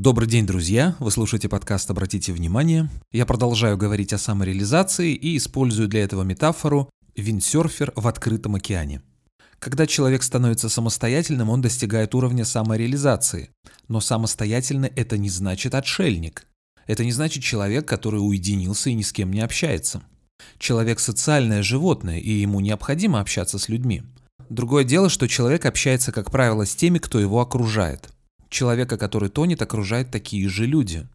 Добрый день, друзья! Вы слушаете подкаст «Обратите внимание». Я продолжаю говорить о самореализации и использую для этого метафору «виндсерфер в открытом океане». Когда человек становится самостоятельным, он достигает уровня самореализации. Но самостоятельно это не значит отшельник. Это не значит человек, который уединился и ни с кем не общается. Человек – социальное животное, и ему необходимо общаться с людьми. Другое дело, что человек общается, как правило, с теми, кто его окружает – Человека, который тонет, окружают такие же люди.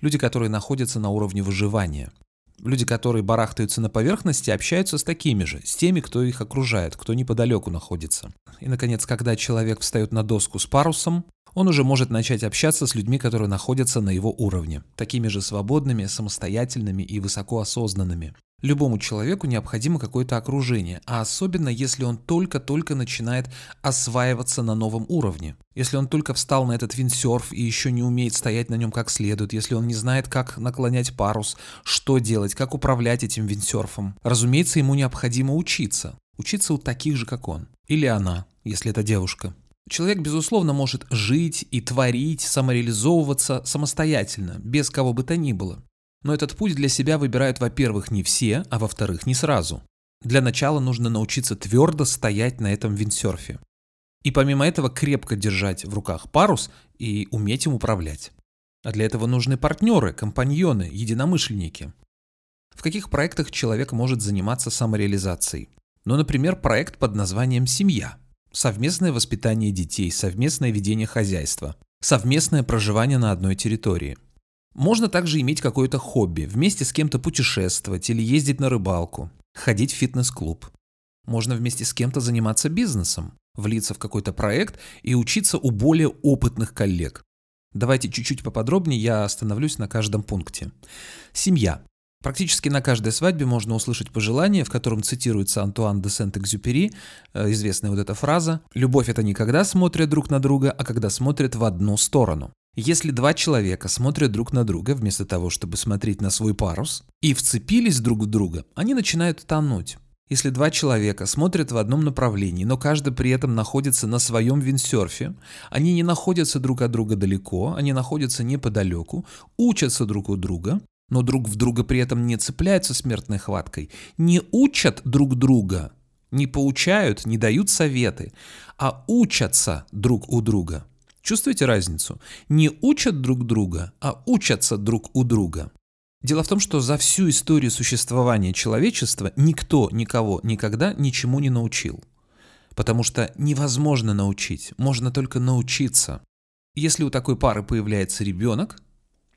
Люди, которые находятся на уровне выживания. Люди, которые барахтаются на поверхности, общаются с такими же, с теми, кто их окружает, кто неподалеку находится. И, наконец, когда человек встает на доску с парусом, он уже может начать общаться с людьми, которые находятся на его уровне, такими же свободными, самостоятельными и высокоосознанными. Любому человеку необходимо какое-то окружение, а особенно если он только-только начинает осваиваться на новом уровне. Если он только встал на этот виндсерф и еще не умеет стоять на нем как следует, если он не знает, как наклонять парус, что делать, как управлять этим виндсерфом. Разумеется, ему необходимо учиться. Учиться у таких же, как он. Или она, если это девушка. Человек, безусловно, может жить и творить, самореализовываться самостоятельно, без кого бы то ни было. Но этот путь для себя выбирают, во-первых, не все, а во-вторых, не сразу. Для начала нужно научиться твердо стоять на этом виндсерфе. И помимо этого крепко держать в руках парус и уметь им управлять. А для этого нужны партнеры, компаньоны, единомышленники. В каких проектах человек может заниматься самореализацией? Ну, например, проект под названием «Семья». Совместное воспитание детей, совместное ведение хозяйства, совместное проживание на одной территории – можно также иметь какое-то хобби, вместе с кем-то путешествовать или ездить на рыбалку, ходить в фитнес-клуб. Можно вместе с кем-то заниматься бизнесом, влиться в какой-то проект и учиться у более опытных коллег. Давайте чуть-чуть поподробнее я остановлюсь на каждом пункте. Семья. Практически на каждой свадьбе можно услышать пожелание, в котором цитируется Антуан де Сент-Экзюпери, э, известная вот эта фраза «Любовь – это не когда смотрят друг на друга, а когда смотрят в одну сторону». Если два человека смотрят друг на друга, вместо того, чтобы смотреть на свой парус, и вцепились друг в друга, они начинают тонуть. Если два человека смотрят в одном направлении, но каждый при этом находится на своем виндсерфе, они не находятся друг от друга далеко, они находятся неподалеку, учатся друг у друга, но друг в друга при этом не цепляются смертной хваткой, не учат друг друга, не поучают, не дают советы, а учатся друг у друга. Чувствуете разницу? Не учат друг друга, а учатся друг у друга. Дело в том, что за всю историю существования человечества никто никого никогда ничему не научил. Потому что невозможно научить, можно только научиться. Если у такой пары появляется ребенок,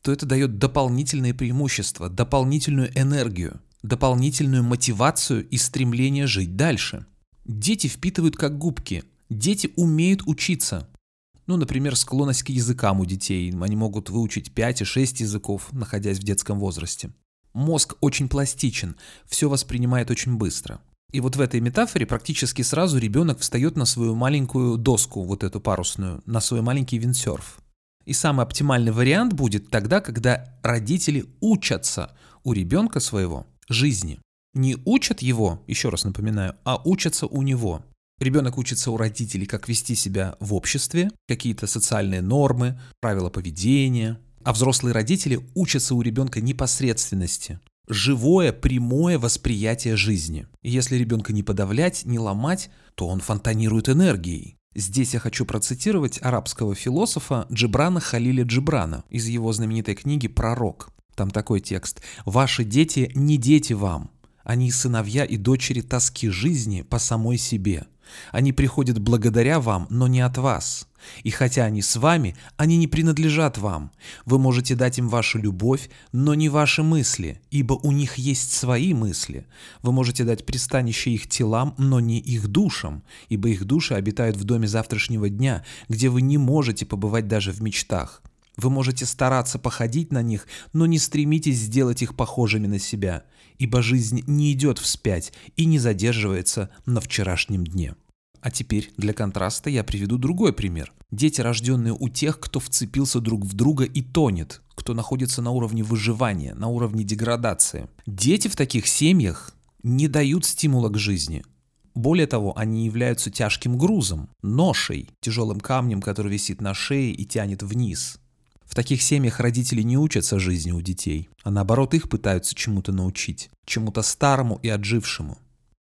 то это дает дополнительные преимущества, дополнительную энергию, дополнительную мотивацию и стремление жить дальше. Дети впитывают как губки, дети умеют учиться – ну, например, склонность к языкам у детей. Они могут выучить 5 и 6 языков, находясь в детском возрасте. Мозг очень пластичен, все воспринимает очень быстро. И вот в этой метафоре практически сразу ребенок встает на свою маленькую доску, вот эту парусную, на свой маленький виндсерф. И самый оптимальный вариант будет тогда, когда родители учатся у ребенка своего жизни. Не учат его, еще раз напоминаю, а учатся у него. Ребенок учится у родителей, как вести себя в обществе, какие-то социальные нормы, правила поведения. А взрослые родители учатся у ребенка непосредственности, живое, прямое восприятие жизни. И если ребенка не подавлять, не ломать, то он фонтанирует энергией. Здесь я хочу процитировать арабского философа Джибрана Халиля Джибрана из его знаменитой книги «Пророк». Там такой текст. «Ваши дети не дети вам, они сыновья и дочери тоски жизни по самой себе. Они приходят благодаря вам, но не от вас. И хотя они с вами, они не принадлежат вам. Вы можете дать им вашу любовь, но не ваши мысли, ибо у них есть свои мысли. Вы можете дать пристанище их телам, но не их душам, ибо их души обитают в доме завтрашнего дня, где вы не можете побывать даже в мечтах. Вы можете стараться походить на них, но не стремитесь сделать их похожими на себя, ибо жизнь не идет вспять и не задерживается на вчерашнем дне. А теперь для контраста я приведу другой пример. Дети, рожденные у тех, кто вцепился друг в друга и тонет, кто находится на уровне выживания, на уровне деградации. Дети в таких семьях не дают стимула к жизни. Более того, они являются тяжким грузом, ношей, тяжелым камнем, который висит на шее и тянет вниз. В таких семьях родители не учатся жизни у детей, а наоборот их пытаются чему-то научить, чему-то старому и отжившему.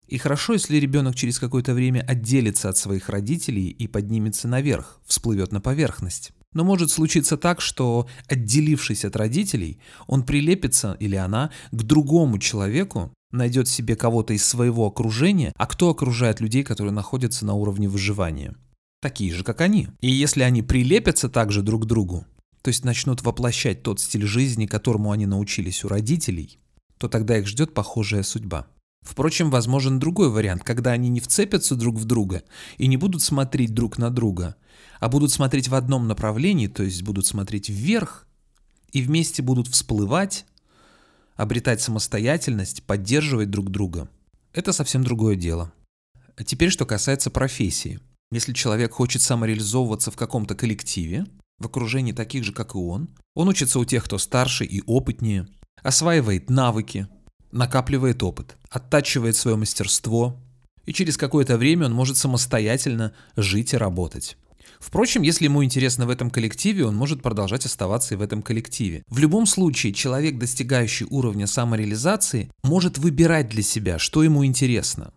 И хорошо, если ребенок через какое-то время отделится от своих родителей и поднимется наверх, всплывет на поверхность. Но может случиться так, что, отделившись от родителей, он прилепится или она к другому человеку, найдет себе кого-то из своего окружения, а кто окружает людей, которые находятся на уровне выживания? Такие же, как они. И если они прилепятся также друг к другу, то есть начнут воплощать тот стиль жизни, которому они научились у родителей, то тогда их ждет похожая судьба. Впрочем, возможен другой вариант, когда они не вцепятся друг в друга и не будут смотреть друг на друга, а будут смотреть в одном направлении, то есть будут смотреть вверх, и вместе будут всплывать, обретать самостоятельность, поддерживать друг друга. Это совсем другое дело. А теперь, что касается профессии. Если человек хочет самореализовываться в каком-то коллективе, в окружении таких же, как и он, он учится у тех, кто старше и опытнее, осваивает навыки, накапливает опыт, оттачивает свое мастерство, и через какое-то время он может самостоятельно жить и работать. Впрочем, если ему интересно в этом коллективе, он может продолжать оставаться и в этом коллективе. В любом случае, человек, достигающий уровня самореализации, может выбирать для себя, что ему интересно.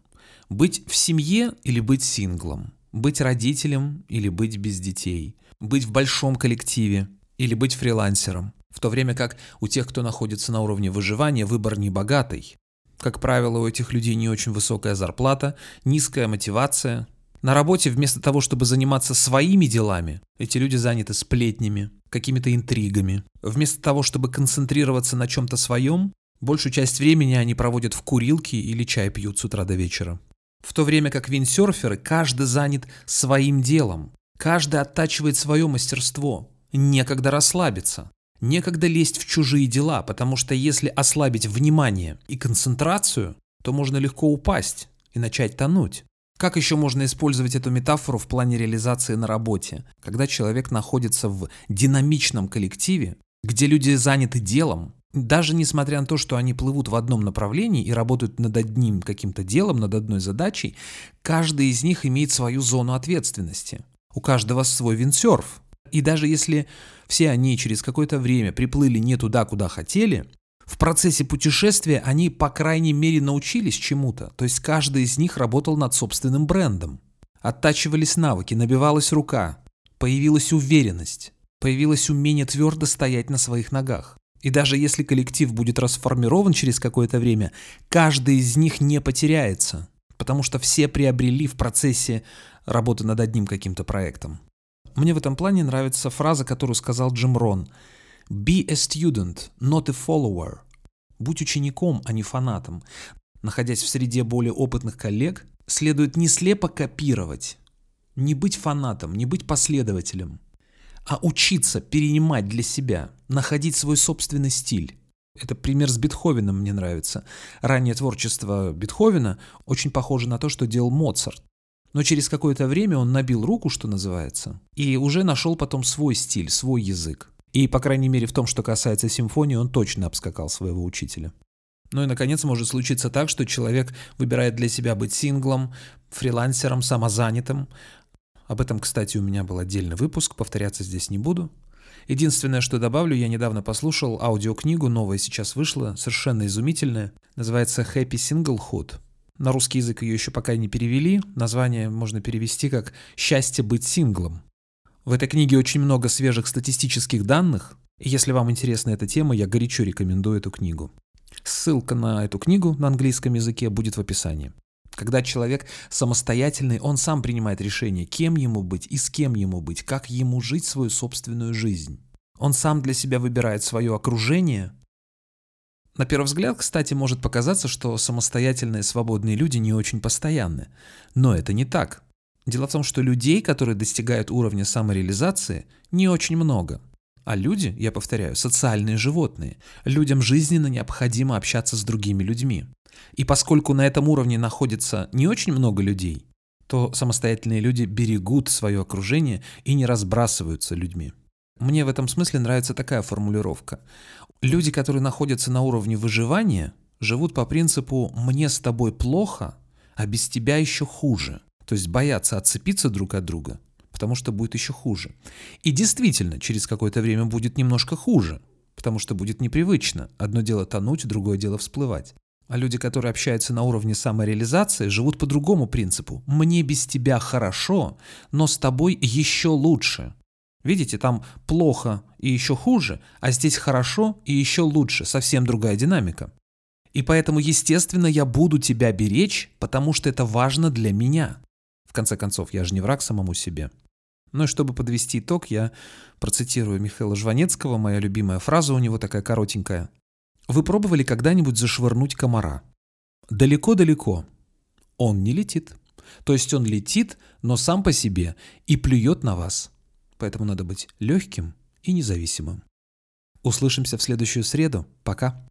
Быть в семье или быть синглом, быть родителем или быть без детей, быть в большом коллективе или быть фрилансером. В то время как у тех, кто находится на уровне выживания, выбор не богатый. Как правило, у этих людей не очень высокая зарплата, низкая мотивация. На работе вместо того, чтобы заниматься своими делами, эти люди заняты сплетнями, какими-то интригами. Вместо того, чтобы концентрироваться на чем-то своем, большую часть времени они проводят в курилке или чай пьют с утра до вечера. В то время как виндсерферы, каждый занят своим делом, каждый оттачивает свое мастерство, некогда расслабиться. Некогда лезть в чужие дела, потому что если ослабить внимание и концентрацию, то можно легко упасть и начать тонуть. Как еще можно использовать эту метафору в плане реализации на работе? Когда человек находится в динамичном коллективе, где люди заняты делом, даже несмотря на то, что они плывут в одном направлении и работают над одним каким-то делом, над одной задачей, каждый из них имеет свою зону ответственности. У каждого свой виндсерф. И даже если все они через какое-то время приплыли не туда, куда хотели, в процессе путешествия они, по крайней мере, научились чему-то, то есть каждый из них работал над собственным брендом. Оттачивались навыки, набивалась рука, появилась уверенность, появилось умение твердо стоять на своих ногах. И даже если коллектив будет расформирован через какое-то время, каждый из них не потеряется, потому что все приобрели в процессе работы над одним каким-то проектом. Мне в этом плане нравится фраза, которую сказал Джим Рон. «Be a student, not a follower». Будь учеником, а не фанатом. Находясь в среде более опытных коллег, следует не слепо копировать, не быть фанатом, не быть последователем, а учиться перенимать для себя, находить свой собственный стиль. Это пример с Бетховеном мне нравится. Раннее творчество Бетховена очень похоже на то, что делал Моцарт. Но через какое-то время он набил руку, что называется, и уже нашел потом свой стиль, свой язык. И, по крайней мере, в том, что касается симфонии, он точно обскакал своего учителя. Ну и, наконец, может случиться так, что человек выбирает для себя быть синглом, фрилансером, самозанятым. Об этом, кстати, у меня был отдельный выпуск, повторяться здесь не буду. Единственное, что добавлю, я недавно послушал аудиокнигу, новая сейчас вышла, совершенно изумительная. Называется «Happy Singlehood». На русский язык ее еще пока не перевели. Название можно перевести как «Счастье быть синглом». В этой книге очень много свежих статистических данных. И если вам интересна эта тема, я горячо рекомендую эту книгу. Ссылка на эту книгу на английском языке будет в описании. Когда человек самостоятельный, он сам принимает решение, кем ему быть и с кем ему быть, как ему жить свою собственную жизнь. Он сам для себя выбирает свое окружение, на первый взгляд, кстати, может показаться, что самостоятельные свободные люди не очень постоянны. Но это не так. Дело в том, что людей, которые достигают уровня самореализации, не очень много. А люди, я повторяю, социальные животные. Людям жизненно необходимо общаться с другими людьми. И поскольку на этом уровне находится не очень много людей, то самостоятельные люди берегут свое окружение и не разбрасываются людьми. Мне в этом смысле нравится такая формулировка. Люди, которые находятся на уровне выживания, живут по принципу «мне с тобой плохо, а без тебя еще хуже». То есть боятся отцепиться друг от друга, потому что будет еще хуже. И действительно, через какое-то время будет немножко хуже, потому что будет непривычно. Одно дело тонуть, другое дело всплывать. А люди, которые общаются на уровне самореализации, живут по другому принципу. «Мне без тебя хорошо, но с тобой еще лучше». Видите, там плохо и еще хуже, а здесь хорошо и еще лучше, совсем другая динамика. И поэтому, естественно, я буду тебя беречь, потому что это важно для меня. В конце концов, я же не враг самому себе. Ну и чтобы подвести итог, я процитирую Михаила Жванецкого, моя любимая фраза у него такая коротенькая. Вы пробовали когда-нибудь зашвырнуть комара? Далеко-далеко. Он не летит. То есть он летит, но сам по себе и плюет на вас. Поэтому надо быть легким и независимым. Услышимся в следующую среду. Пока.